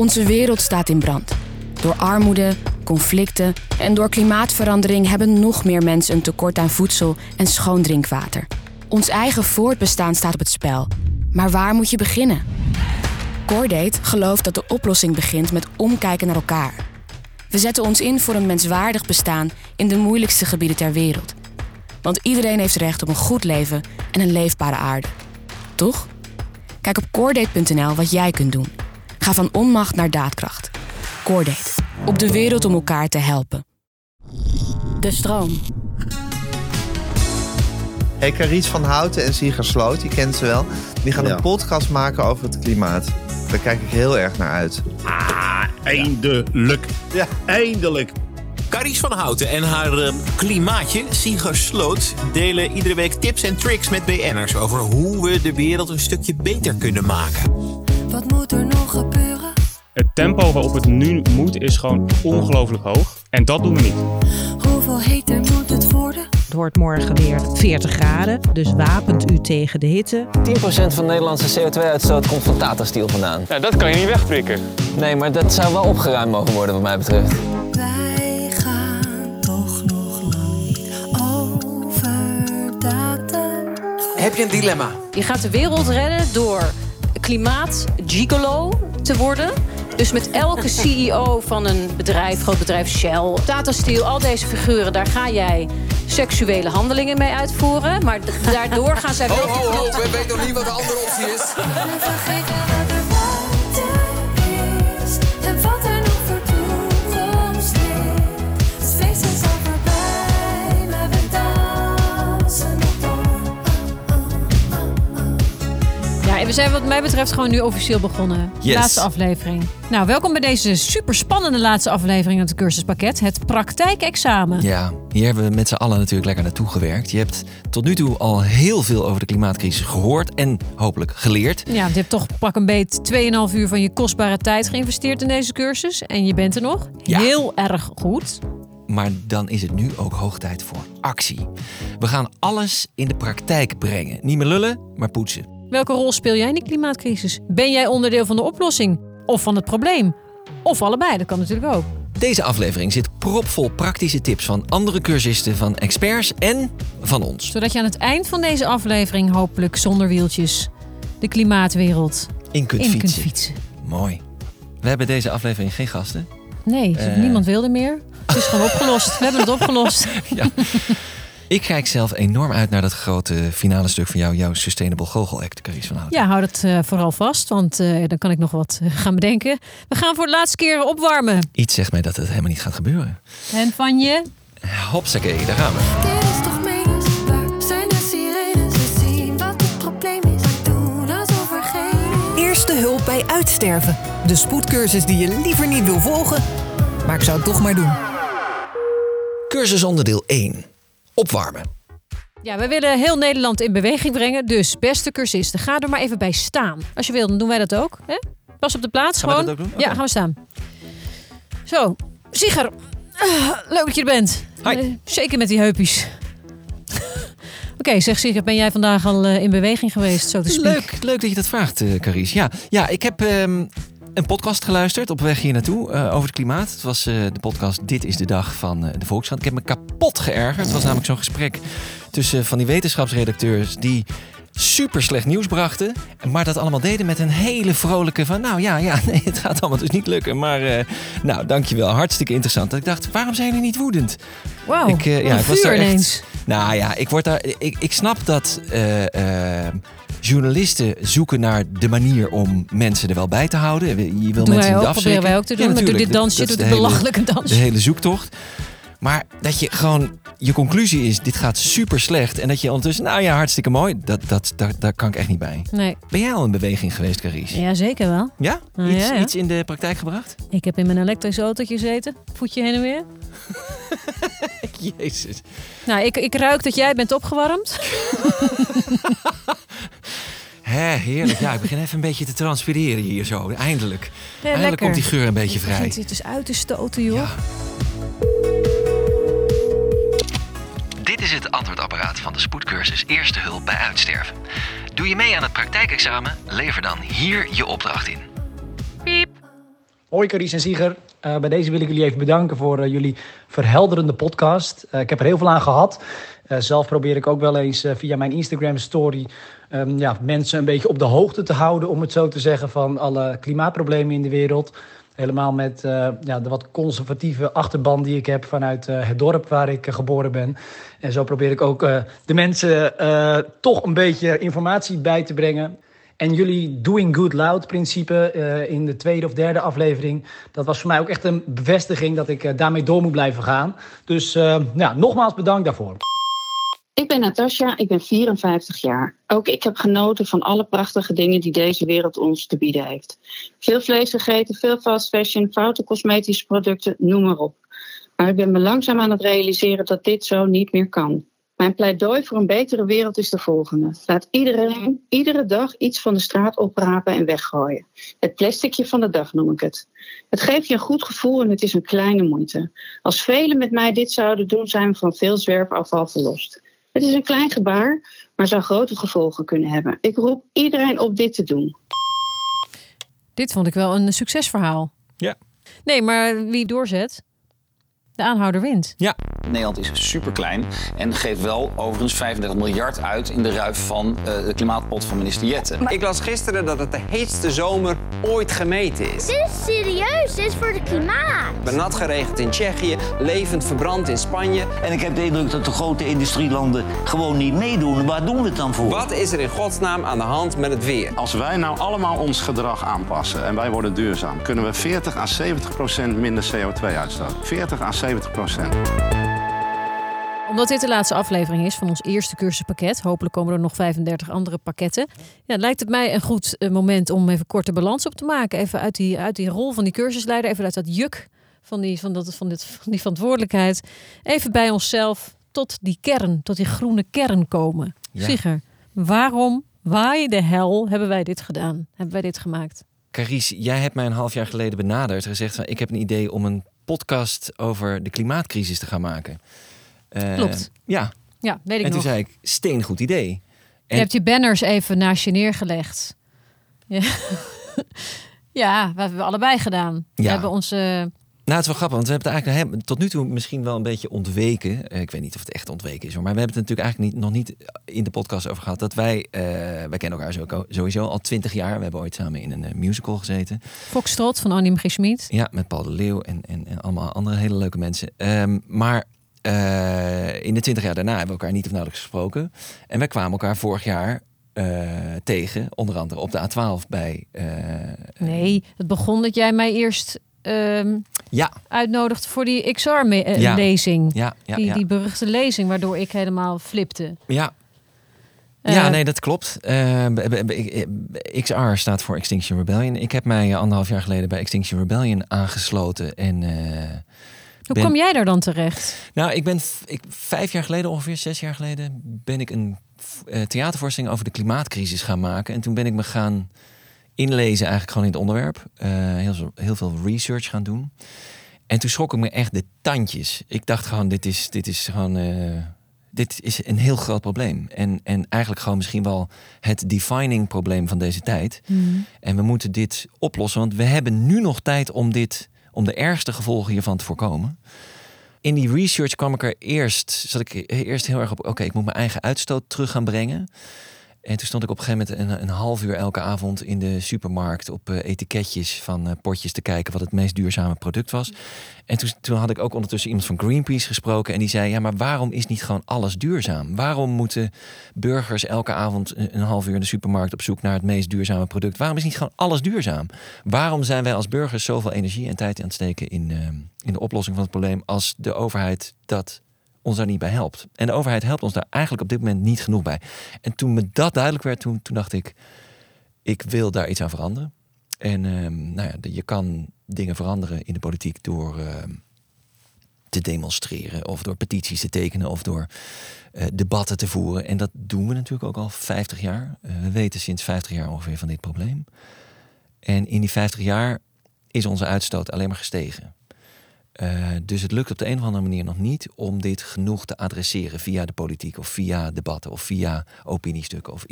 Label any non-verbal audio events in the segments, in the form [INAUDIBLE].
Onze wereld staat in brand. Door armoede, conflicten en door klimaatverandering hebben nog meer mensen een tekort aan voedsel en schoon drinkwater. Ons eigen voortbestaan staat op het spel. Maar waar moet je beginnen? Cordate gelooft dat de oplossing begint met omkijken naar elkaar. We zetten ons in voor een menswaardig bestaan in de moeilijkste gebieden ter wereld. Want iedereen heeft recht op een goed leven en een leefbare aarde. Toch? Kijk op Cordate.nl wat jij kunt doen. Ga van onmacht naar daadkracht. Cordate. Op de wereld om elkaar te helpen. De stroom. Hey, Carice van Houten en Sieger Sloot, die kent ze wel. Die gaan Ja. een podcast maken over het klimaat. Daar kijk ik heel erg naar uit. Ah, eindelijk. Ja. Eindelijk. Carice van Houten en haar eh, klimaatje, Sieger Sloot, delen iedere week tips en tricks met BN'ers over hoe we de wereld een stukje beter kunnen maken. Wat moet er nog gebeuren? Het tempo waarop het nu moet is gewoon ongelooflijk hoog. En dat doen we niet. Hoeveel heter moet het worden? Het wordt morgen weer 40 graden, dus wapent u tegen de hitte. 10% van de Nederlandse CO2-uitstoot komt van Tata Steel vandaan. Ja, dat kan je niet wegprikken. Nee, maar dat zou wel opgeruimd mogen worden wat mij betreft. Wij gaan toch nog lang niet over datum. Heb je een dilemma? Je gaat de wereld redden door klimaat-gigolo te worden. Dus met elke [LAUGHS] CEO van een bedrijf, groot bedrijf Shell, Tata Steel, al deze figuren, daar ga jij seksuele handelingen mee uitvoeren. Maar daardoor gaan zij Ho, wel... ho, ho, we weten nog niet wat de andere optie is. [LAUGHS] Ja, we zijn wat mij betreft gewoon nu officieel begonnen. Yes. Laatste aflevering. Nou, welkom bij deze super spannende laatste aflevering uit het cursuspakket. Het praktijkexamen. Ja, hier hebben we met z'n allen natuurlijk lekker naartoe gewerkt. Je hebt tot nu toe al heel veel over de klimaatcrisis gehoord en hopelijk geleerd. Ja, je hebt toch pak een beet 2,5 uur van je kostbare tijd geïnvesteerd in deze cursus. En je bent er nog. Ja. Heel erg goed. Maar dan is het nu ook hoog tijd voor actie. We gaan alles in de praktijk brengen. Niet meer lullen, maar poetsen. Welke rol speel jij in die klimaatcrisis? Ben jij onderdeel van de oplossing? Of van het probleem? Of allebei, dat kan natuurlijk ook. Deze aflevering zit propvol praktische tips van andere cursisten, van experts en van ons. Zodat je aan het eind van deze aflevering hopelijk zonder wieltjes de klimaatwereld In kunt in fietsen. kunt fietsen. Mooi. We hebben deze aflevering geen gasten. Nee, Eh. niemand wilde meer. Het is gewoon opgelost. We hebben het opgelost. [LAUGHS] Ik kijk zelf enorm uit naar dat grote finale stuk van jou, jouw Sustainable Google Act, Carice van Houten. Ja, hou dat eh, vooral vast, want eh, dan kan ik nog wat eh, gaan bedenken. We gaan voor de laatste keer opwarmen. Iets zegt mij dat het helemaal niet gaat gebeuren. En van je? Hopsakee, daar gaan we. Dit is toch menens? Waar zijn de sirenes? We zien wat het probleem is. Maar doen alsof er geen is. Eerste hulp bij uitsterven. De spoedcursus die je liever niet wil volgen, maar ik zou het toch maar doen. Cursus onderdeel 1. Opwarmen. Ja, we willen heel Nederland in beweging brengen. Dus beste cursisten, ga er maar even bij staan. Als je wil, dan doen wij dat ook. Hè? Pas op de plaats Gaan we gewoon. dat ook doen? Ja, gaan we staan. Zo, Sieger. Ah, leuk dat je er bent. Hi. Eh, zeker met die heupjes. [LAUGHS] Oké, zeg Sigrid, ben jij vandaag al eh, in beweging geweest, zo te spreken? Leuk, leuk dat je dat vraagt, eh Carice. Ja, ja, ik heb ehm, een podcast geluisterd op weg hier naartoe eh, over het klimaat. Het was eh, de podcast Dit is de Dag van eh, de Volkskrant. Ik heb me kapot geërgerd. Het was namelijk zo'n gesprek tussen van die wetenschapsredacteurs die super slecht nieuws brachten. Maar dat allemaal deden met een hele vrolijke van... Nou ja, ja, [LAUGHS] nee, het gaat allemaal dus niet lukken. Maar eh, nou, dankjewel. Hartstikke interessant. Ik dacht, waarom zijn jullie niet woedend? Wauw, Ik, wat ja, ik was echt- ineens. Nou ja, ik, word daar, ik, ik snap dat journalisten zoeken naar de manier om mensen er wel bij te houden. Je wil doen mensen wij niet ook, afschrikken. proberen wij ook te doen. maar doe dit dansje, Dat doe dit belachelijke dansje. De hele zoektocht. Maar dat je gewoon, je conclusie is, dit gaat super slecht. En dat je ondertussen, nou ja, hartstikke mooi. Dat, dat, daar, daar kan ik echt niet bij. Nee, Ben jij al in beweging geweest, Carice? ja, zeker wel. Ja? Ah, Iets, ja, ja. iets in de praktijk gebracht? Ik heb in mijn elektrische autootje gezeten. Voetje heen en weer. [LAUGHS] Jezus. Nou, ik, ik ruik dat jij bent opgewarmd. [LAUGHS] Hè, heerlijk. Ja, ik begin even een beetje te transpireren hier zo. Eindelijk. Ja, Eindelijk lekker. komt die geur een beetje Het vrij. begint hier dus uit te stoten, joh. Ja. Dit is het antwoordapparaat van de spoedcursus Eerste Hulp bij Uitsterven. Doe je mee aan het praktijkexamen? Lever dan hier je opdracht in. Piep. Hoi Carice en Sieger. Eh, bij deze wil ik jullie even bedanken voor eh, jullie verhelderende podcast. Eh, ik heb er heel veel aan gehad. Eh, zelf probeer ik ook wel eens via mijn Instagram story ehm, ja, mensen een beetje op de hoogte te houden, om het zo te zeggen, van alle klimaatproblemen in de wereld. Helemaal met ja, de wat conservatieve achterban die ik heb vanuit het dorp waar ik geboren ben. En zo probeer ik ook de mensen toch een beetje informatie bij te brengen. En jullie Doing Good Loud principe eh, in de tweede of derde aflevering, dat was voor mij ook echt een bevestiging dat ik eh, daarmee door moet blijven gaan. Dus eh, ja, nogmaals bedankt daarvoor. Ik ben Natasja, ik ben 54 jaar. Ook ik heb genoten van alle prachtige dingen die deze wereld ons te bieden heeft. Veel vlees gegeten, veel fast fashion, foute cosmetische producten, noem maar op. Maar ik ben me langzaam aan het realiseren dat dit zo niet meer kan. Mijn pleidooi voor een betere wereld is de volgende. Laat iedereen iedere dag iets van de straat oprapen en weggooien. Het plasticje van de dag noem ik het. Het geeft je een goed gevoel en het is een kleine moeite. Als velen met mij dit zouden doen, zijn we van veel zwerfafval verlost. Het is een klein gebaar, maar zou grote gevolgen kunnen hebben. Ik roep iedereen op dit te doen. Dit vond ik wel een succesverhaal. Ja. Nee, maar wie doorzet, de aanhouder wint. Ja. Nederland is superklein en geeft wel overigens 35 miljard uit in de ruif van eh, de klimaatpot van minister Jetten. Ik las gisteren dat het de heetste zomer ooit gemeten is. Dit is serieus, dit is voor het klimaat. Benat geregend in Tsjechië, levend verbrand in Spanje. En ik heb de indruk dat de grote industrielanden gewoon niet meedoen. Waar doen we het dan voor? Wat is er in godsnaam aan de hand met het weer? Als wij nou allemaal ons gedrag aanpassen en wij worden duurzaam, kunnen we 40 à 70 procent minder CO2 uitstoten. 40 à 70 procent. Omdat dit de laatste aflevering is van ons eerste cursuspakket, hopelijk komen er nog 35 andere pakketten. Ja, lijkt het mij een goed eh, moment om even korte balans op te maken. Even uit die, uit die rol van die cursusleider, even uit dat juk van die, van dat, van dit, van die verantwoordelijkheid. Even bij onszelf tot die kern, tot die groene kern komen. Ja. Zieger, waarom, why de hel hebben wij dit gedaan? Hebben wij dit gemaakt? Carice, jij hebt mij een half jaar geleden benaderd. Gezegd van ik heb een idee om een podcast over de klimaatcrisis te gaan maken. Eh, Klopt. Ja. Ja, weet ik en toen nog. zei ik, steengoed idee. Je hebt je banners even naast je neergelegd. Ja, [LAUGHS] ja hebben we allebei gedaan. We Ja. hebben onze... Nou, het is wel grappig, want we hebben het eigenlijk tot nu toe misschien wel een beetje ontweken. Eh, Ik weet niet of het echt ontweken is, maar we hebben het natuurlijk eigenlijk niet, nog niet in de podcast over gehad. Dat wij, eh, wij kennen elkaar sowieso al twintig jaar. We hebben ooit samen in een eh, musical gezeten. Foxtrot van Annie M. G. Schmid. Ja, met Paul de Leeuw en, en, en allemaal andere hele leuke mensen. Ehm, maar in de twintig jaar daarna hebben we elkaar niet of nauwelijks gesproken. En wij kwamen elkaar vorig jaar tegen, onder andere op de A12 bij... Nee, het begon dat jij mij eerst ehm, ja, uitnodigde voor die XR-lezing. Ja, ja, die, die beruchte lezing waardoor ik helemaal flipte. Ja. Eh, ja, nee, dat klopt. Eh, b- b- XR staat voor Extinction Rebellion. Ik heb mij anderhalf jaar geleden bij Extinction Rebellion aangesloten. En, eh, Hoe ben- kom jij daar dan terecht? Nou, ik ben ik, vijf jaar geleden, ongeveer zes jaar geleden, ben ik een eh, theatervoorstelling over de klimaatcrisis gaan maken. En toen ben ik me gaan inlezen eigenlijk gewoon in het onderwerp. Eh, heel, veel research gaan doen. En toen schrok ik me echt de tandjes. Ik dacht gewoon, dit is, dit is gewoon... eh, dit is een heel groot probleem. En, en eigenlijk gewoon misschien wel het defining probleem van deze tijd. Mhm. En we moeten dit oplossen, want we hebben nu nog tijd om dit, om de ergste gevolgen hiervan te voorkomen. In die research kwam ik er eerst, zat ik eerst heel erg op, oké, ik moet mijn eigen uitstoot terug gaan brengen. En toen stond ik op een gegeven moment een, een half uur elke avond in de supermarkt op eh, etiketjes van eh, potjes te kijken wat het meest duurzame product was. En toen, toen had ik ook ondertussen iemand van Greenpeace gesproken en die zei, ja, maar waarom is niet gewoon alles duurzaam? Waarom moeten burgers elke avond een, half uur in de supermarkt op zoek naar het meest duurzame product? Waarom is niet gewoon alles duurzaam? Waarom zijn wij als burgers zoveel energie en tijd aan het steken in, eh, in de oplossing van het probleem als de overheid dat ons daar niet bij helpt. En de overheid helpt ons daar eigenlijk op dit moment niet genoeg bij. En toen me dat duidelijk werd, toen, toen dacht ik, ik wil daar iets aan veranderen. En ehm, nou ja, je kan dingen veranderen in de politiek door ehm, te demonstreren of door petities te tekenen of door eh, debatten te voeren. En dat doen we natuurlijk ook al 50 jaar. Eh, we weten sinds 50 jaar ongeveer van dit probleem. En in die 50 jaar is onze uitstoot alleen maar gestegen. Eh, dus het lukt op de een of andere manier nog niet om dit genoeg te adresseren via de politiek of via debatten of via opiniestukken. Of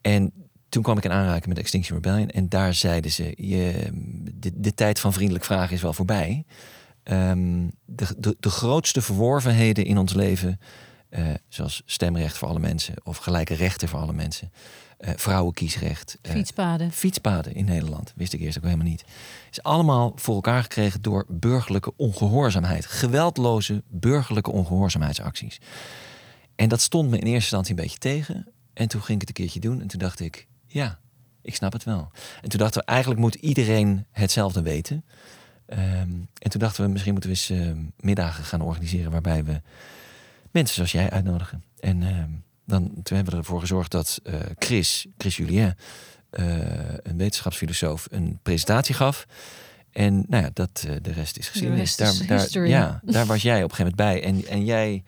en toen kwam ik in aanraking met Extinction Rebellion en daar zeiden ze: je, de, tijd van vriendelijk vragen is wel voorbij. Ehm, de, de grootste verworvenheden in ons leven, eh, zoals stemrecht voor alle mensen of gelijke rechten voor alle mensen, eh, vrouwenkiesrecht, eh, Fietspaden. fietspaden in Nederland, wist ik eerst ook helemaal niet, is allemaal voor elkaar gekregen door burgerlijke ongehoorzaamheid, geweldloze burgerlijke ongehoorzaamheidsacties. En dat stond me in eerste instantie een beetje tegen. En toen ging ik het een keertje doen en toen dacht ik, ja, ik snap het wel. En toen dachten we, eigenlijk moet iedereen hetzelfde weten. Ehm, en toen dachten we, misschien moeten we eens ehm, middagen gaan organiseren waarbij we mensen zoals jij uitnodigen. En ehm, dan, toen hebben we ervoor gezorgd dat eh, Chris, Chris Julien, eh, een wetenschapsfilosoof, een presentatie gaf. En nou ja, dat, eh, de rest is geschiedenis. rest is history. ja, daar was jij op een gegeven moment bij. En, en jij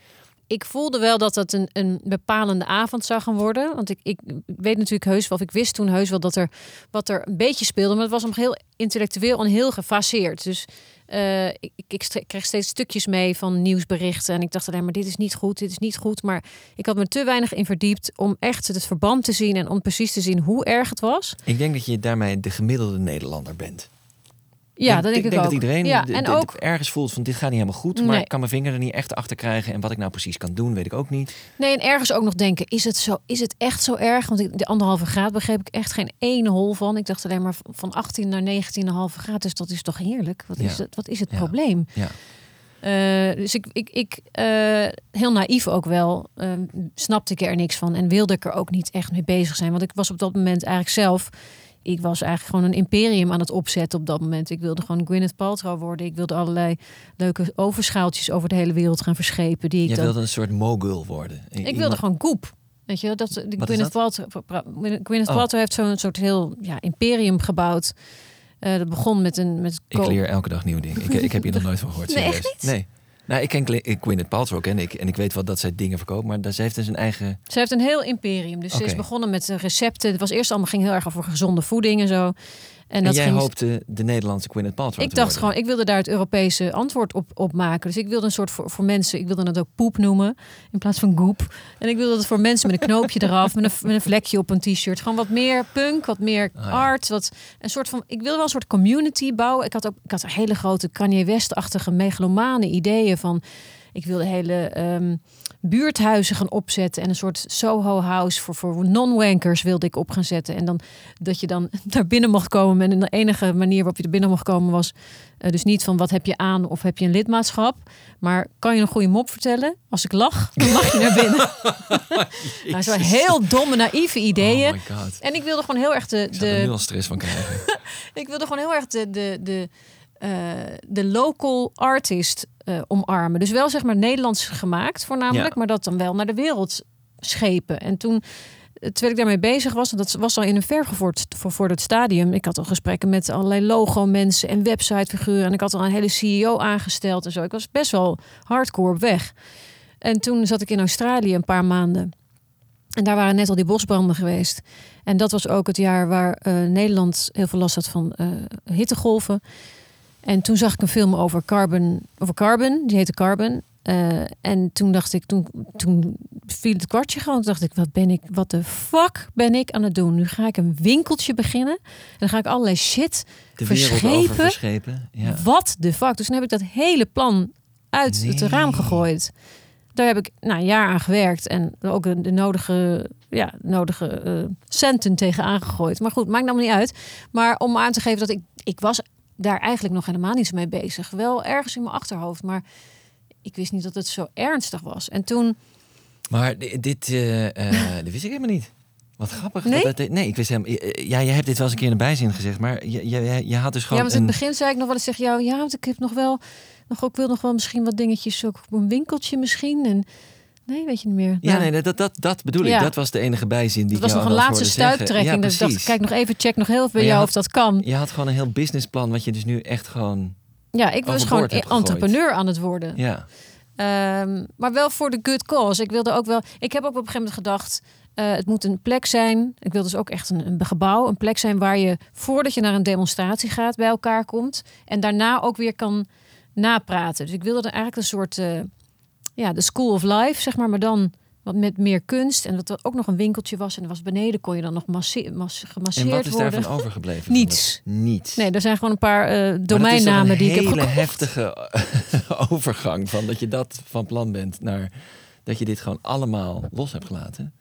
ik voelde wel dat het een, een bepalende avond zou gaan worden. Want ik, ik weet natuurlijk heus wel, of ik wist toen heus wel dat er wat er een beetje speelde. Maar het was nog heel intellectueel en heel gefaseerd. Dus eh, ik, ik kreeg steeds stukjes mee van nieuwsberichten. En ik dacht alleen maar, dit is niet goed, dit is niet goed. Maar ik had me te weinig in verdiept om echt het verband te zien. En om precies te zien hoe erg het was. Ik denk dat je daarmee de gemiddelde Nederlander bent. Ja, dat denk ik, denk ook. dat iedereen ja, en ook ergens voelt van dit gaat niet helemaal goed, maar Nee. ik kan mijn vinger er niet echt achter krijgen. En wat ik nou precies kan doen, weet ik ook niet. Nee, en ergens ook nog denken, is het, zo, is het echt zo erg? Want ik, de anderhalve graad begreep ik echt geen ene hol van. Ik dacht alleen maar van 18 naar 19,5 graad, dus dat is toch heerlijk? Wat, is, Ja. het, wat is het Ja. probleem? Ja. Eh, dus ik, ik, ik eh, heel naïef ook wel, eh, snapte ik er niks van en wilde ik er ook niet echt mee bezig zijn. Want ik was op dat moment eigenlijk zelf, ik was eigenlijk gewoon een imperium aan het opzetten op dat moment. Ik wilde gewoon Gwyneth Paltrow worden. Ik wilde allerlei leuke overschaaltjes over de hele wereld gaan verschepen. Die ik dan... wilde een soort mogul worden. I- Ik wilde iemand- gewoon Goep. Weet je, dat, is Gwyneth? Paltrow, Gwyneth Oh. Paltrow heeft zo'n soort heel ja, imperium gebouwd. Eh, dat begon met een... Met Ik leer elke dag nieuwe dingen. Ik, ik heb hier nog nooit van gehoord. [LAUGHS] Nee? Nee. Nou, ik ken Gwyneth Paltrow ken ik. En ik weet wel dat zij dingen verkoopt. Maar dat- ze heeft dus een eigen... Ze heeft een heel imperium. Dus ze is begonnen met eh, recepten. Het was eerst allemaal ging heel erg over gezonde voeding en zo. En, En, dat jij ging, hoopte de Nederlandse Gwyneth Paltrow ik te dacht gewoon, ik wilde daar het Europese antwoord op, op maken. Dus ik wilde een soort voor, voor mensen, ik wilde het ook poep noemen in plaats van goep. En ik wilde het voor mensen met een knoopje eraf, met een, met een vlekje op een t-shirt. Gewoon wat meer punk, wat meer ja. art. Wat, een soort van, ik wilde wel een soort community bouwen. Ik had ook ik had een hele grote Kanye West-achtige megalomane ideeën van. Ik wilde hele ehm, buurthuizen gaan opzetten en een soort Soho House voor, voor non-wankers wilde ik op gaan zetten. En dan dat je dan [LAUGHS] naar binnen mocht komen. En de enige manier waarop je er binnen mocht komen was eh, dus niet van wat heb je aan of heb je een lidmaatschap. Maar kan je een goede mop vertellen? Als ik lach, dan mag je naar binnen. [LAUGHS] nou, zo heel domme, naïeve ideeën. Oh en ik wilde gewoon heel erg de... Ik zou er nu de al stress van krijgen. [LAUGHS] ik wilde gewoon heel erg de, de, de, de local artist eh, omarmen. Dus wel zeg maar Nederlands gemaakt voornamelijk, Ja. maar dat dan wel naar de wereld schepen. En toen, eh, terwijl ik daarmee bezig was, en dat was al in een vergevorderd stadium. Ik had al gesprekken met allerlei logo-mensen en websitefiguren. En ik had al een hele CEO aangesteld en zo. Ik was best wel hardcore op weg. En toen zat ik in Australië een paar maanden. En daar waren net al die bosbranden geweest. En dat was ook het jaar waar eh, Nederland heel veel last had van eh, hittegolven. En toen zag ik een film over Carbon, over Carbon die heette Carbon. Eh, en toen dacht ik, toen, toen viel het kwartje gewoon. Toen dacht ik, wat ben ik, wat de fuck ben ik aan het doen? Nu ga ik een winkeltje beginnen. En dan ga ik allerlei shit De verschepen. verschepen. Ja. Wat de fuck? Dus toen heb ik dat hele plan uit het raam gegooid. Daar heb ik nou, een jaar aan gewerkt en ook de nodige, ja, nodige eh, centen tegen aangegooid. Maar goed, maakt allemaal niet uit. Maar om aan te geven dat ik, ik was daar eigenlijk nog helemaal niet zo mee bezig. Wel ergens in mijn achterhoofd, maar ik wist niet dat het zo ernstig was. En toen, Maar di- dit, eh, eh, dit wist ik helemaal niet. Wat grappig. Nee? Dat, dat- nee, ik wist helemaal... Ja, jij hebt dit wel eens een keer in de bijzin gezegd. Maar je, je, je, had dus ja, gewoon want in het een... begin zei ik nog wel eens tegen jou, ja, want ik heb nog wel, nog, ik wil nog wel misschien wat dingetjes, ook op een winkeltje misschien. En nee, weet je niet meer. Ja, Nou, nee, dat, dat, dat bedoel ik. Ja. Dat was de enige bijzin die Dat was nog een laatste stuiptrekking. Ja, dat ik dacht, kijk nog even, check nog heel veel bij jou of dat kan. Je had gewoon een heel businessplan wat je dus nu echt gewoon... Ja, ik was gewoon gegooid. entrepreneur aan het worden. Ja. Ehm, maar wel voor de good cause. Ik wilde ook wel. Ik heb ook op een gegeven moment gedacht. eh, het moet een plek zijn. Ik wil dus ook echt een, een gebouw. Een plek zijn waar je voordat je naar een demonstratie gaat bij elkaar komt. En daarna ook weer kan napraten. Dus ik wilde er eigenlijk een soort. eh, ja, de school of life, zeg maar. Maar dan wat met meer kunst. En dat er ook nog een winkeltje was. En er was beneden kon je dan nog masse- mas- gemasseerd En wat is worden. daarvan [LAUGHS] overgebleven? Niets. Niets. Nee, er zijn gewoon een paar eh, domeinnamen een die ik heb hele gekocht. heftige [LAUGHS] overgang van dat je dat van plan bent naar dat je dit gewoon allemaal los hebt gelaten.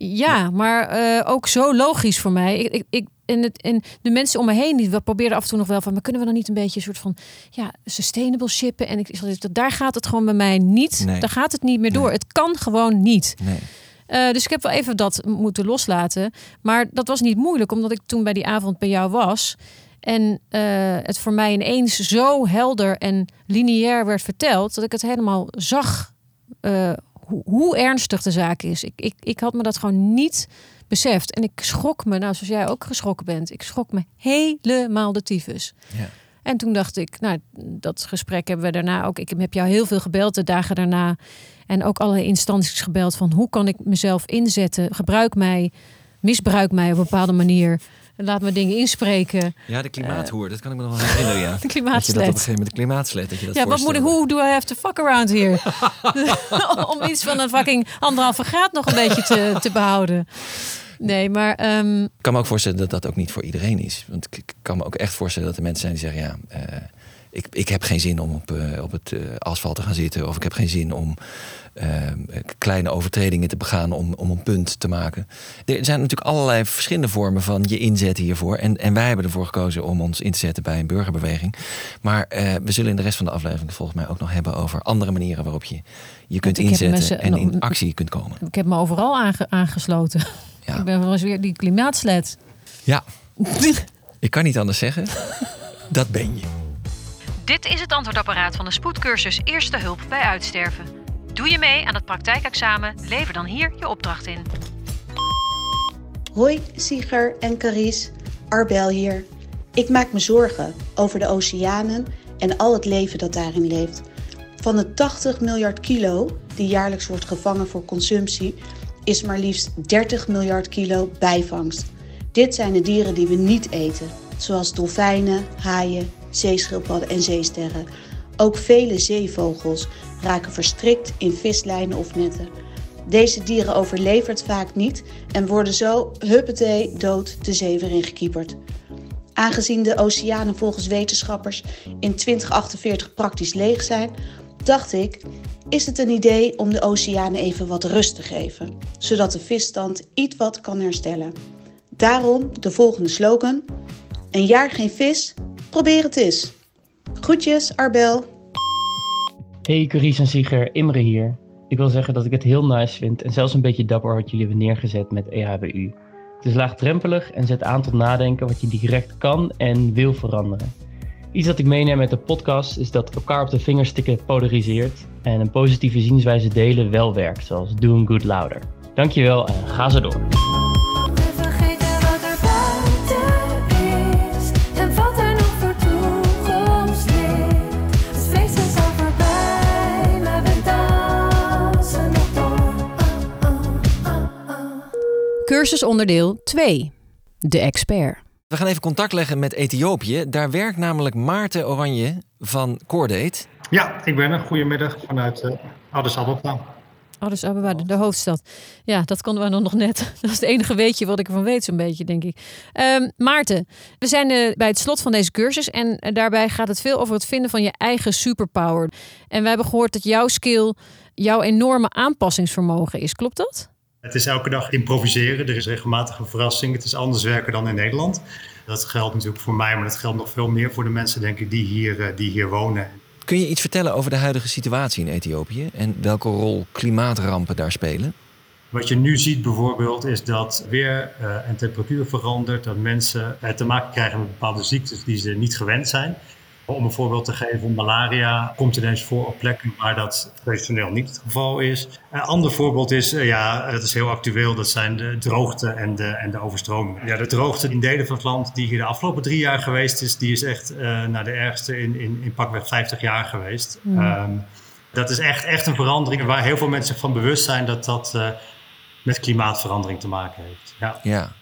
Ja, maar eh, ook zo logisch voor mij. Ik, ik, ik, en, het, en de mensen om me heen die probeerden af en toe nog wel van, maar kunnen we dan niet een beetje een soort van ja, sustainable shippen? En ik daar gaat het gewoon bij mij niet. Nee. Daar gaat het niet meer door. Het kan gewoon niet. Nee. Eh, dus ik heb wel even dat moeten loslaten. Maar dat was niet moeilijk, omdat ik toen bij die avond bij jou was. En eh, het voor mij ineens zo helder en lineair werd verteld, dat ik het helemaal zag eh, hoe, hoe ernstig de zaak is. Ik, ik, ik had me dat gewoon niet beseft. En ik schrok me, nou zoals jij ook geschrokken bent, ik schrok me helemaal de tyfus. Ja. En toen dacht ik, nou, dat gesprek hebben we daarna ook. Ik heb jou heel veel gebeld de dagen daarna. En ook alle instanties gebeld van hoe kan ik mezelf inzetten? Gebruik mij, misbruik mij op een bepaalde manier. Laat me dingen inspreken. Ja, de klimaathoer, dat kan ik me nog wel herinneren. Ja. [LAUGHS] de Dat je klimaatslet. dat op een gegeven moment, de klimaatslet, dat je dat ja, wat moet ik, hoe do I have to fuck around here? [LAUGHS] [LAUGHS] Om iets van een fucking anderhalve graad nog een beetje te, te behouden. Nee, maar ehm, Ik kan me ook voorstellen dat dat ook niet voor iedereen is. Want ik ik kan me ook echt voorstellen dat er mensen zijn die zeggen: ja, eh, ik, ik heb geen zin om op, eh, op het eh, asfalt te gaan zitten. Of ik heb geen zin om eh, kleine overtredingen te begaan om, om een punt te maken. Er zijn natuurlijk allerlei verschillende vormen van je inzetten hiervoor. En, en wij hebben ervoor gekozen om ons in te zetten bij een burgerbeweging. Maar we zullen in de rest van de aflevering volgens mij ook nog hebben over andere manieren waarop je je kunt inzetten en in actie kunt komen. ik heb me overal aange- aangesloten. Ik ben wel eens weer die klimaatslet. Ja, ik kan niet anders zeggen. Dat ben je. Dit is het antwoordapparaat van de spoedcursus Eerste Hulp bij Uitsterven. Doe je mee aan het praktijkexamen? Lever dan hier je opdracht in. Hoi, Sieger en Caries. Arbel hier. Ik maak me zorgen over de oceanen en al het leven dat daarin leeft. Van de 80 miljard kilo die jaarlijks wordt gevangen voor consumptie, is maar liefst 30 miljard kilo bijvangst. Dit zijn de dieren die we niet eten, zoals dolfijnen, haaien, zeeschildpadden en zeesterren. Ook vele zeevogels raken verstrikt in vislijnen of netten. Deze dieren overleven het vaak niet en worden zo huppatee dood de zee weer ingekieperd. Aangezien de oceanen volgens wetenschappers in 2048 praktisch leeg zijn, dacht ik, is het een idee om de oceanen even wat rust te geven, zodat de visstand iets wat kan herstellen. Daarom de volgende slogan: Een jaar geen vis, probeer het eens. Groetjes, Arbel. Hey Carice en Sieger, Imre hier. Ik wil zeggen dat ik het heel nice vind en zelfs een beetje dapper wat jullie hebben neergezet met EHBU. Het is laagdrempelig en zet aan tot nadenken wat je direct kan en wil veranderen. Iets dat ik meeneem met de podcast is dat elkaar op de vingers tikken polariseert en een positieve zienswijze delen wel werkt, zoals Doing Good Louder. Dankjewel en ga zo door. Cursusonderdeel 2. De expert. We gaan even contact leggen met Ethiopië. Daar werkt namelijk Maarten Oranje van Coordate. Ja, ik ben er. Goedemiddag vanuit uh, Addis Ababa. Addis Ababa, de, de hoofdstad. Ja, dat konden we dan nog net. [LAUGHS] Dat is het enige weetje wat ik ervan weet, zo'n beetje, denk ik. Ehm, Maarten, we zijn eh, bij het slot van deze cursus. En eh, daarbij gaat het veel over het vinden van je eigen superpower. En we hebben gehoord dat jouw skill jouw enorme aanpassingsvermogen is. Klopt dat? Het is elke dag improviseren. Er is regelmatig een verrassing. Het is anders werken dan in Nederland. Dat geldt natuurlijk voor mij, maar dat geldt nog veel meer voor de mensen, denk ik, die hier, eh, die hier wonen. Kun je iets vertellen over de huidige situatie in Ethiopië en welke rol klimaatrampen daar spelen? Wat je nu ziet bijvoorbeeld is dat weer uh, en temperatuur verandert, dat mensen uh, te maken krijgen met bepaalde ziektes die ze niet gewend zijn. Om een voorbeeld te geven, malaria komt ineens voor op plekken waar dat traditioneel niet het geval is. Een ander voorbeeld is, uh, ja, dat is heel actueel, dat zijn de droogte en de, en de overstroming. Ja, de droogte in delen van het land die hier de afgelopen drie jaar geweest is, die is echt naar de ergste in, in, in pakweg 50 jaar geweest. Mm. Um, dat is echt, echt een verandering waar heel veel mensen zich van bewust zijn dat dat uh, met klimaatverandering te maken heeft. Ja. ja.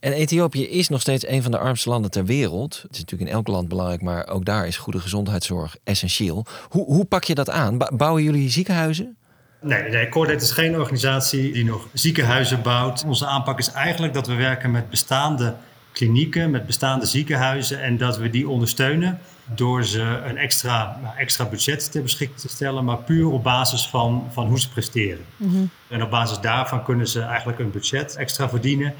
En Ethiopië is nog steeds een van de armste landen ter wereld. Het is natuurlijk in elk land belangrijk, maar ook daar is goede gezondheidszorg essentieel. Hoe, hoe pak je dat aan? Bouwen jullie ziekenhuizen? Nee, nee, Cordate is geen organisatie die nog ziekenhuizen bouwt. Onze aanpak is eigenlijk dat we werken met bestaande klinieken, met bestaande ziekenhuizen en dat we die ondersteunen door ze een extra, nou, extra budget ter beschikking te stellen, maar puur op basis van, van hoe ze presteren. En op basis daarvan kunnen ze eigenlijk een budget extra verdienen.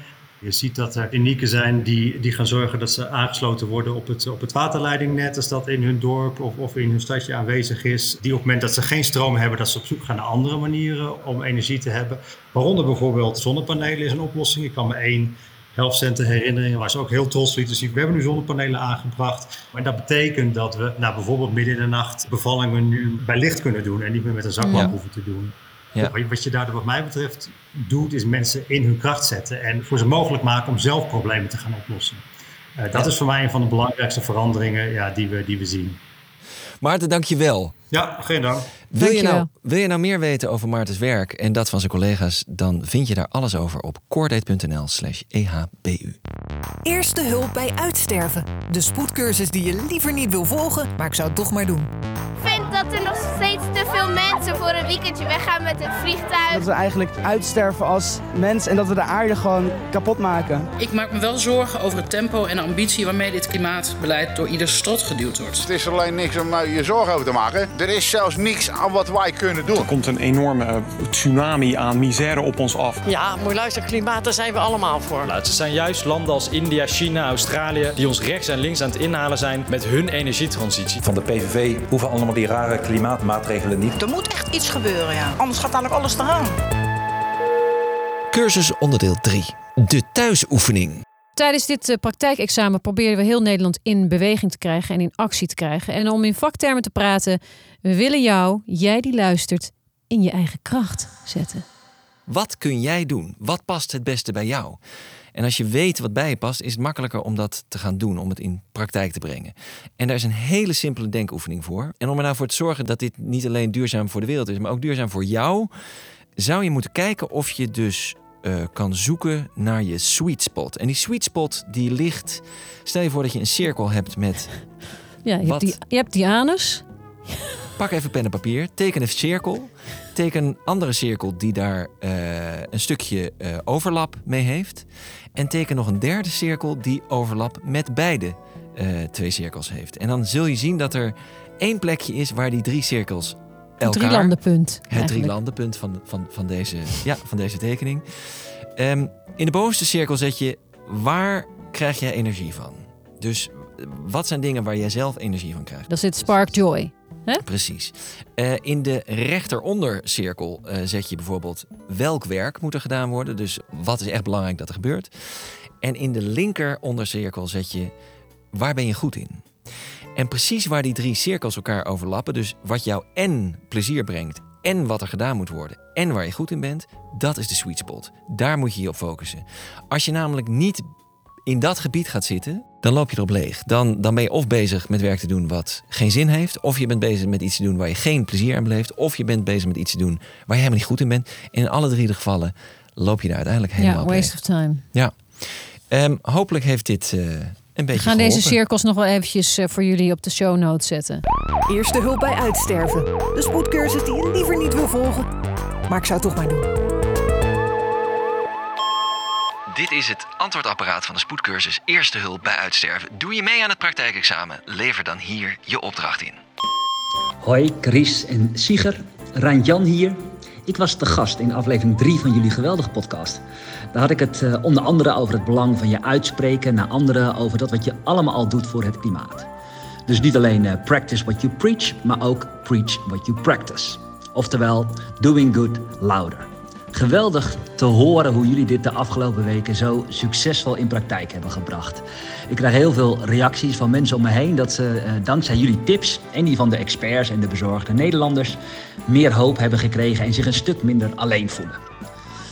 Je ziet dat er klinieken zijn die, die gaan zorgen dat ze aangesloten worden op het, op het waterleidingnet, als dat in hun dorp of, of in hun stadje aanwezig is. Die op het moment dat ze geen stroom hebben, dat ze op zoek gaan naar andere manieren om energie te hebben. Waaronder bijvoorbeeld zonnepanelen is een oplossing. Ik kan me één helpcenter herinneren waar ze ook heel trots lieten zien. We hebben nu zonnepanelen aangebracht. Maar dat betekent dat we nou, bijvoorbeeld midden in de nacht bevallingen nu bij licht kunnen doen en niet meer met een zaklamp Ja. hoeven te doen. Ja. Wat- je daardoor wat mij betreft doet, is mensen in hun kracht zetten en voor ze mogelijk maken om zelf problemen te gaan oplossen. Eh, dat Ja. is voor mij een van de belangrijkste veranderingen ja, die, we, die we zien. Maarten, dank je wel. Ja, geen dank. Wil je, nou, wil je nou meer weten over Maartens werk en dat van zijn collega's? Dan vind je daar alles over op coordate.nl slash ehbu. Eerste hulp bij uitsterven. De spoedcursus die je liever niet wil volgen, maar ik zou het toch maar doen. Ik vind dat er nog steeds te veel mensen voor een weekendje weggaan met het vliegtuig. Dat we eigenlijk uitsterven als mens en dat we de aarde gewoon kapot maken. Ik maak me wel zorgen over het tempo en de ambitie waarmee dit klimaatbeleid door ieder strot geduwd wordt. Het is alleen niks om eh, je zorgen over te maken. Er is zelfs niks aan wat wij kunnen doen. Er komt een enorme eh, tsunami aan misère op ons af. Ja, moet je luisteren, klimaat, daar zijn we allemaal voor. Nou, het zijn juist landen als India, China, Australië die ons rechts en links aan het inhalen zijn met hun energietransitie. Van de PVV hoeven allemaal die rare klimaatmaatregelen niet. Er moet echt iets gebeuren, ja. Anders gaat dadelijk alles te gaan. Cursus onderdeel 3. De thuisoefening. Tijdens dit eh, praktijkexamen proberen we heel Nederland in beweging te krijgen en in actie te krijgen. En om in vaktermen te praten, we willen jou, jij die luistert, in je eigen kracht zetten. Wat kun jij doen? Wat past het beste bij jou? En als je weet wat bij je past, is het makkelijker om dat te gaan doen, om het in praktijk te brengen. En daar is een hele simpele denkoefening voor. En om er nou voor te zorgen dat dit niet alleen duurzaam voor de wereld is, maar ook duurzaam voor jou, zou je moeten kijken of je dus eh, kan zoeken naar je sweet spot. En die sweet spot die ligt, stel je voor dat je een cirkel hebt met Ja, je, Wat? hebt die, je hebt die anus. Pak even pen en papier, teken een cirkel. Teken een andere cirkel die daar eh, een stukje eh, overlap mee heeft. En teken nog een derde cirkel die overlap met beide twee cirkels heeft. En dan zul je zien dat er één plekje is waar die drie cirkels elkaar... drielandenpunt, Het eigenlijk. drielandenpunt van, van, van, deze, ja, van deze tekening. Ehm, in de bovenste cirkel zet je waar krijg jij energie van? Dus eh, wat zijn dingen waar jij zelf energie van krijgt? Daar zit Spark Joy. Hè? Precies. Eh, in de rechterondercirkel eh zet je bijvoorbeeld welk werk moet er gedaan worden. Dus wat is echt belangrijk dat er gebeurt. En in de linkerondercirkel zet je waar ben je goed in. En precies waar die drie cirkels elkaar overlappen, dus wat jou en plezier brengt en wat er gedaan moet worden en waar je goed in bent, dat is de sweet spot. Daar moet je je op focussen. Als je namelijk niet in dat gebied gaat zitten, dan loop je erop leeg. Dan, dan ben je of bezig met werk te doen wat geen zin heeft, of je bent bezig met iets te doen waar je geen plezier aan beleeft, of je bent bezig met iets te doen waar je helemaal niet goed in bent. En in alle drie de gevallen loop je daar uiteindelijk helemaal Ja, op waste leeg. of time. Ja. Ehm, hopelijk heeft dit eh, een We gaan deze cirkels nog wel eventjes eh, voor jullie op de show notes zetten. Eerste hulp bij uitsterven. De spoedcursus die je liever niet wil volgen, maar ik zou het toch maar doen. Dit is het antwoordapparaat van de spoedcursus Eerste Hulp bij Uitsterven. Doe je mee aan het praktijkexamen? Lever dan hier je opdracht in. Hoi, Chris en Sieger. Rijn-Jan hier. Ik was te gast in aflevering 3 van jullie geweldige podcast. Daar had ik het eh, onder andere over het belang van je uitspreken naar anderen over dat wat je allemaal al doet voor het klimaat. Dus niet alleen eh, practice what you preach, maar ook preach what you practice. Oftewel, doing good louder. Geweldig te horen hoe jullie dit de afgelopen weken zo succesvol in praktijk hebben gebracht. Ik krijg heel veel reacties van mensen om me heen dat ze eh, dankzij jullie tips en die van de experts en de bezorgde Nederlanders meer hoop hebben gekregen en zich een stuk minder alleen voelen.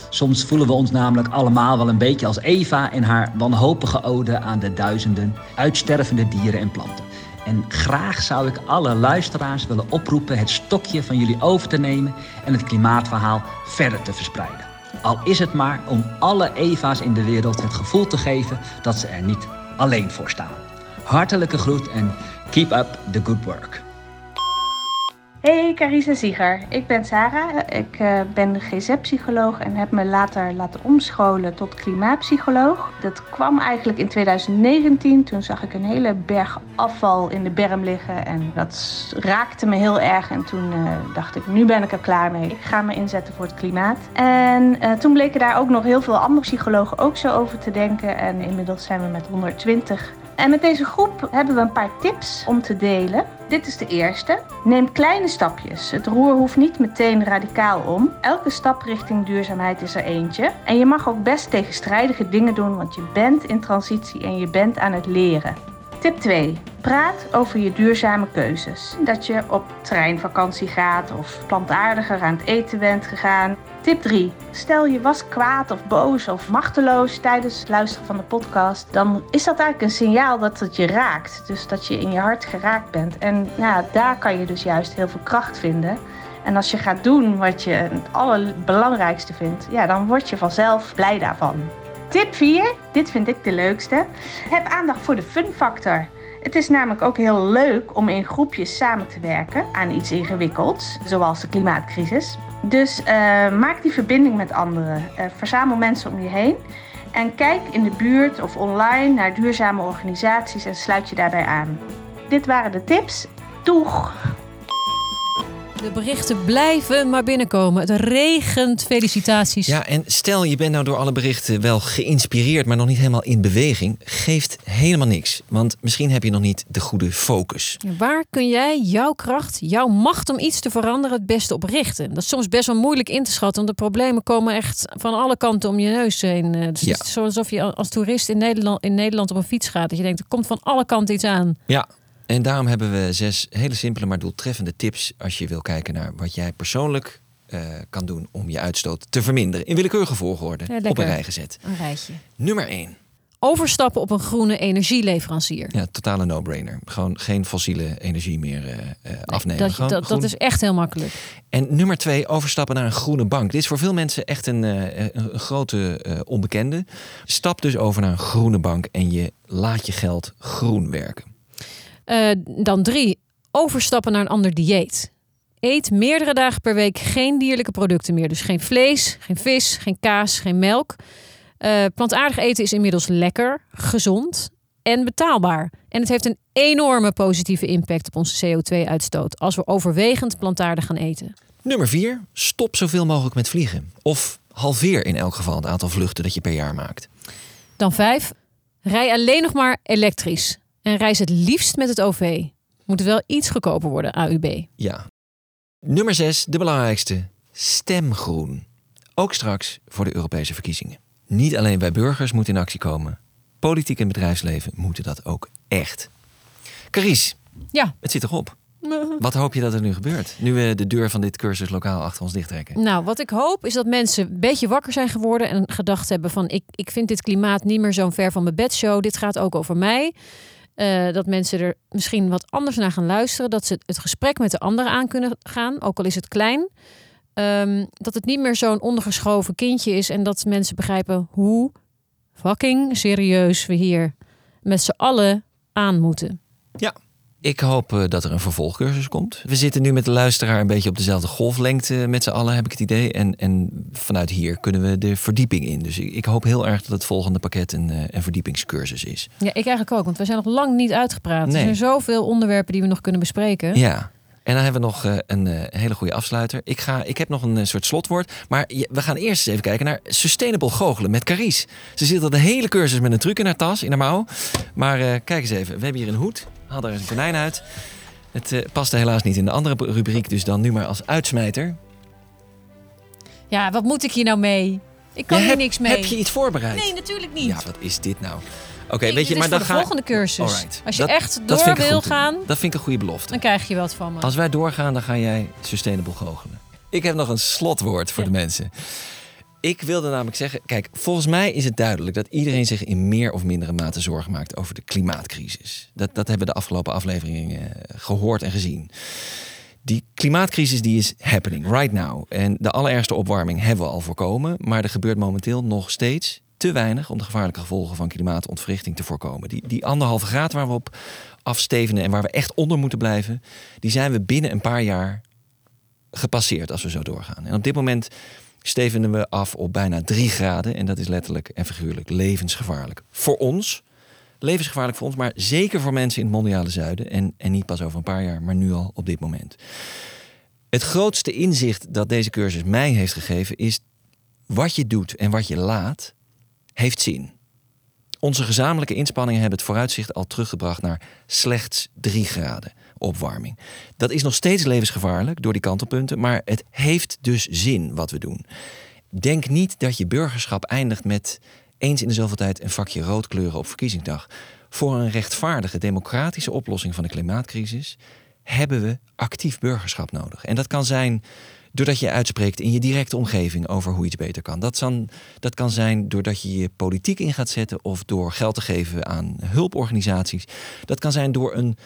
Soms voelen we ons namelijk allemaal wel een beetje als Eva in haar wanhopige ode aan de duizenden uitstervende dieren en planten. En graag zou ik alle luisteraars willen oproepen het stokje van jullie over te nemen en het klimaatverhaal verder te verspreiden. Al is het maar om alle Eva's in de wereld het gevoel te geven dat ze er niet alleen voor staan. Hartelijke groet en keep up the good work. Hey Hoi Carissa Zieger, ik ben Sarah. Ik uh, ben GZ-psycholoog en heb me later laten omscholen tot klimaatpsycholoog. Dat kwam eigenlijk in 2019. Toen zag ik een hele berg afval in de berm liggen en dat raakte me heel erg. En toen uh, dacht ik, nu ben ik er klaar mee. Ik ga me inzetten voor het klimaat. En uh, toen bleken daar ook nog heel veel andere psychologen ook zo over te denken. En inmiddels zijn we met 120 en met deze groep hebben we een paar tips om te delen. Dit is de eerste. Neem kleine stapjes. Het roer hoeft niet meteen radicaal om. Elke stap richting duurzaamheid is er eentje. En je mag ook best tegenstrijdige dingen doen, want je bent in transitie en je bent aan het leren. Tip 2. Praat over je duurzame keuzes. Dat je op treinvakantie gaat of plantaardiger aan het eten bent gegaan. Tip 3. Stel je was kwaad of boos of machteloos tijdens het luisteren van de podcast. Dan is dat eigenlijk een signaal dat het je raakt. Dus dat je in je hart geraakt bent. En nou, daar kan je dus juist heel veel kracht vinden. En als je gaat doen wat je het allerbelangrijkste vindt, ja, dan word je vanzelf blij daarvan. Tip 4, dit vind ik de leukste. Heb aandacht voor de fun factor. Het is namelijk ook heel leuk om in groepjes samen te werken aan iets ingewikkelds, zoals de klimaatcrisis. Dus uh, maak die verbinding met anderen. Uh, verzamel mensen om je heen. En kijk in de buurt of online naar duurzame organisaties en sluit je daarbij aan. Dit waren de tips. Doeg! De berichten blijven maar binnenkomen. Het regent felicitaties. Ja, en stel je bent nou door alle berichten wel geïnspireerd, maar nog niet helemaal in beweging. Geeft helemaal niks. Want misschien heb je nog niet de goede focus. Waar kun jij jouw kracht, jouw macht om iets te veranderen het beste op richten? Dat is soms best wel moeilijk in te schatten, want de problemen komen echt van alle kanten om je neus heen. Het is alsof je als toerist in Nederland, in Nederland op een fiets gaat. Dat je denkt, er komt van alle kanten iets aan. Ja, en daarom hebben we zes hele simpele maar doeltreffende tips als je wil kijken naar wat jij persoonlijk uh, kan doen om je uitstoot te verminderen. In willekeurige volgorde ja, op een rij gezet. Een rijtje. Nummer 1. Overstappen op een groene energieleverancier. Ja, totale no-brainer. Gewoon geen fossiele energie meer uh, nee, afnemen. Dat, dat, dat is echt heel makkelijk. En nummer twee, overstappen naar een groene bank. Dit is voor veel mensen echt een, uh, een, grote onbekende. Stap dus over naar een groene bank en je laat je geld groen werken. Uh, dan drie, overstappen naar een ander dieet. Eet meerdere dagen per week geen dierlijke producten meer. Dus geen vlees, geen vis, geen kaas, geen melk. Uh, plantaardig eten is inmiddels lekker, gezond en betaalbaar. En het heeft een enorme positieve impact op onze CO2-uitstoot als we overwegend plantaardig gaan eten. Nummer vier, stop zoveel mogelijk met vliegen. Of halveer in elk geval het aantal vluchten dat je per jaar maakt. Dan vijf, rij alleen nog maar elektrisch. En reis het liefst met het OV. Moet wel iets goedkoper worden, AUB. Ja. Nummer 6, de belangrijkste. Stem groen. Ook straks voor de Europese verkiezingen. Niet alleen wij burgers moeten in actie komen. Politiek en bedrijfsleven moeten dat ook echt. Caries, ja. het zit erop. [LAUGHS] Wat hoop je dat er nu gebeurt? Nu we de deur van dit cursus lokaal achter ons dichttrekken. Nou, wat ik hoop is dat mensen een beetje wakker zijn geworden en gedacht hebben van ik, ik vind dit klimaat niet meer zo'n ver van mijn bedshow. Dit gaat ook over mij. Uh, dat mensen er misschien wat anders naar gaan luisteren. Dat ze het gesprek met de anderen aan kunnen gaan, ook al is het klein. Um, dat het niet meer zo'n ondergeschoven kindje is. En dat mensen begrijpen hoe fucking serieus we hier met z'n allen aan moeten. Ja. Ik hoop uh, dat er een vervolgcursus komt. We zitten nu met de luisteraar een beetje op dezelfde golflengte met z'n allen, heb ik het idee. En, en vanuit hier kunnen we de verdieping in. Dus ik, ik hoop heel erg dat het volgende pakket een, uh, een verdiepingscursus is. Ja, ik eigenlijk ook, want we zijn nog lang niet uitgepraat. Nee. Er zijn zoveel onderwerpen die we nog kunnen bespreken. Ja. En dan hebben we nog uh, een hele goede afsluiter. Ik, ga, ik heb nog een soort slotwoord. Maar we gaan eerst eens even kijken naar Sustainable Goochelen met Caries. Ze zit al de hele cursus met een truc in haar tas, in haar mouw. Maar kijk eens even, we hebben hier een hoed. Daar eens een konijn uit. Het uh, paste helaas niet in de andere rubriek, dus dan nu maar als uitsmijter. Ja, wat moet ik hier nou mee? Ik kan ja, hier heb, niks mee. Heb je iets voorbereid? Nee, natuurlijk niet. Ja, wat is dit nou? Oké, okay, weet je, maar dan de ga volgende cursus. Alright. Als je dat, echt door wil gaan, dat vind ik een goede belofte. Dan krijg je wat van me. Als wij doorgaan, dan ga jij sustainable goochelen. Ik heb nog een slotwoord voor ja. de mensen. Ik wilde namelijk zeggen, kijk, volgens mij is het duidelijk dat iedereen zich in meer of mindere mate zorgen maakt over de klimaatcrisis. Dat, dat hebben we de afgelopen afleveringen gehoord en gezien. Die klimaatcrisis die is happening right now. En de allerergste opwarming hebben we al voorkomen. Maar er gebeurt momenteel nog steeds te weinig om de gevaarlijke gevolgen van klimaatontwrichting te voorkomen. Die, die anderhalve graad waar we op afstevenen en waar we echt onder moeten blijven, die zijn we binnen een paar jaar gepasseerd als we zo doorgaan. En op dit moment stevenen we af op bijna 3 graden. En dat is letterlijk en figuurlijk levensgevaarlijk. Voor ons, levensgevaarlijk voor ons, maar zeker voor mensen in het mondiale zuiden. En, en niet pas over een paar jaar, maar nu al op dit moment. Het grootste inzicht dat deze cursus mij heeft gegeven is wat je doet en wat je laat, heeft zin. Onze gezamenlijke inspanningen hebben het vooruitzicht al teruggebracht naar slechts 3 graden opwarming. Dat is nog steeds levensgevaarlijk door die kantelpunten, maar het heeft dus zin wat we doen. Denk niet dat je burgerschap eindigt met eens in de zoveel tijd een vakje rood kleuren op verkiezingsdag. Voor een rechtvaardige democratische oplossing van de klimaatcrisis hebben we actief burgerschap nodig. En dat kan zijn doordat je uitspreekt in je directe omgeving over hoe iets beter kan. Dat, kan, dat kan zijn doordat je je politiek in gaat zetten of door geld te geven aan hulporganisaties. Dat kan zijn door, een,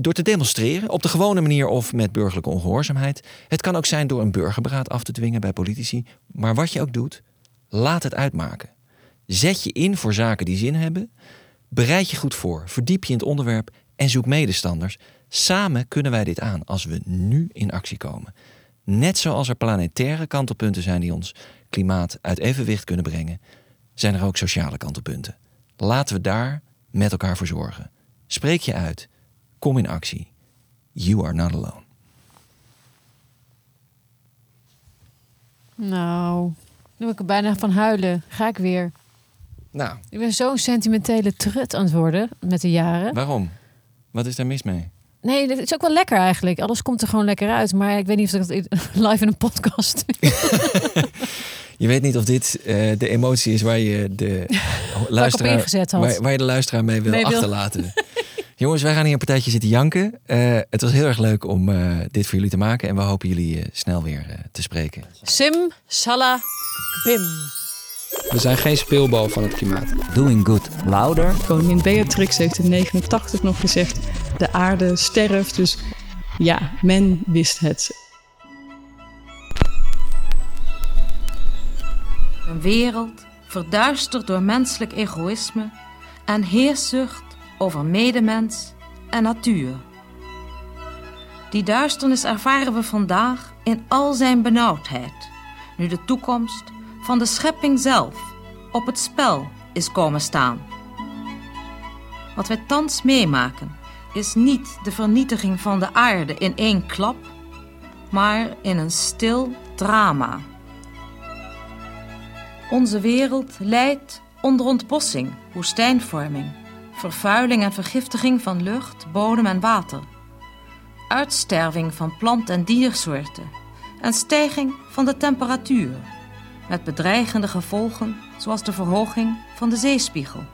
door te demonstreren op de gewone manier of met burgerlijke ongehoorzaamheid. Het kan ook zijn door een burgerberaad af te dwingen bij politici. Maar wat je ook doet, laat het uitmaken. Zet je in voor zaken die zin hebben. Bereid je goed voor, verdiep je in het onderwerp en zoek medestanders. Samen kunnen wij dit aan als we nu in actie komen. Net zoals er planetaire kantelpunten zijn die ons klimaat uit evenwicht kunnen brengen, zijn er ook sociale kantelpunten. Laten we daar met elkaar voor zorgen. Spreek je uit. Kom in actie. You are not alone. Nou, nu ik er bijna van huilen. Ga ik weer. Nou, Ik ben zo'n sentimentele trut aan het worden met de jaren. waarom? Wat is daar mis mee? Nee, dat is ook wel lekker eigenlijk. Alles komt er gewoon lekker uit. Maar ik weet niet of ik dat [LAUGHS] live in een podcast... [LAUGHS] Je weet niet of dit eh, de emotie is waar je de [LAUGHS] luisteraar, waar, waar je de luisteraar mee wil wil. Jongens, wij gaan hier een partijtje zitten janken. Eh, het was heel erg leuk om eh, dit voor jullie te maken. En we hopen jullie eh, snel weer eh, te spreken. Sim, Salah, Bim. We zijn geen speelbal van het klimaat. Doing good. Louder. Koningin Beatrix heeft in 89 nog gezegd: de aarde sterft. Dus ja, men wist het. Een wereld verduisterd door menselijk egoïsme en heerszucht over medemens en natuur. Die duisternis ervaren we vandaag in al zijn benauwdheid, nu de toekomst van de schepping zelf op het spel is komen staan. Wat wij thans meemaken is niet de vernietiging van de aarde in één klap, maar in een stil drama. Onze wereld lijdt onder ontbossing, woestijnvorming, vervuiling en vergiftiging van lucht, bodem en water, uitsterving van plant- en diersoorten en stijging van de temperatuur, met bedreigende gevolgen zoals de verhoging van de zeespiegel.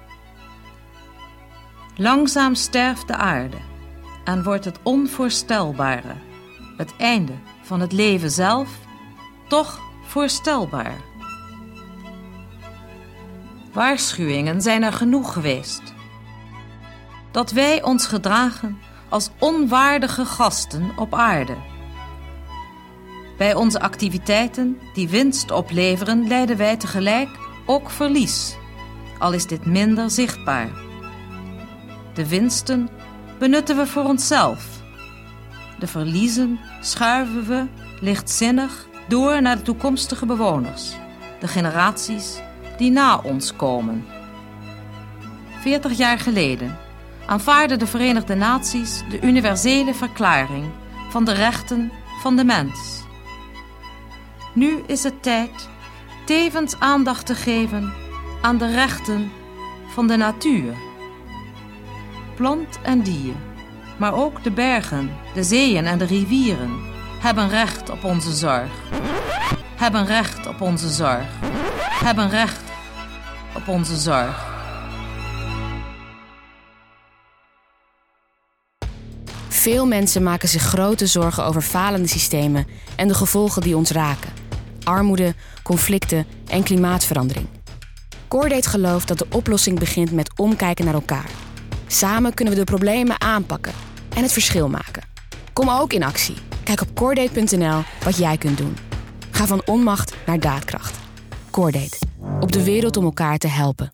Langzaam sterft de aarde en wordt het onvoorstelbare, het einde van het leven zelf, toch voorstelbaar. Waarschuwingen zijn er genoeg geweest. Dat wij ons gedragen als onwaardige gasten op aarde. Bij onze activiteiten die winst opleveren, leiden wij tegelijk ook verlies, al is dit minder zichtbaar. De winsten benutten we voor onszelf. De verliezen schuiven we lichtzinnig door naar de toekomstige bewoners, de generaties die na ons komen. 40 jaar geleden aanvaarden de Verenigde Naties de universele verklaring van de rechten van de mens. Nu is het tijd tevens aandacht te geven aan de rechten van de natuur. Plant en dier, maar ook de bergen, de zeeën en de rivieren hebben recht op onze zorg. Hebben recht op onze zorg. Hebben recht op onze zorg. Veel mensen maken zich grote zorgen over falende systemen en de gevolgen die ons raken. Armoede, conflicten en klimaatverandering. Coordate gelooft dat de oplossing begint met omkijken naar elkaar. Samen kunnen we de problemen aanpakken en het verschil maken. Kom ook in actie. Kijk op coordate.nl wat jij kunt doen. Ga van onmacht naar daadkracht. Coordate. Op de wereld om elkaar te helpen.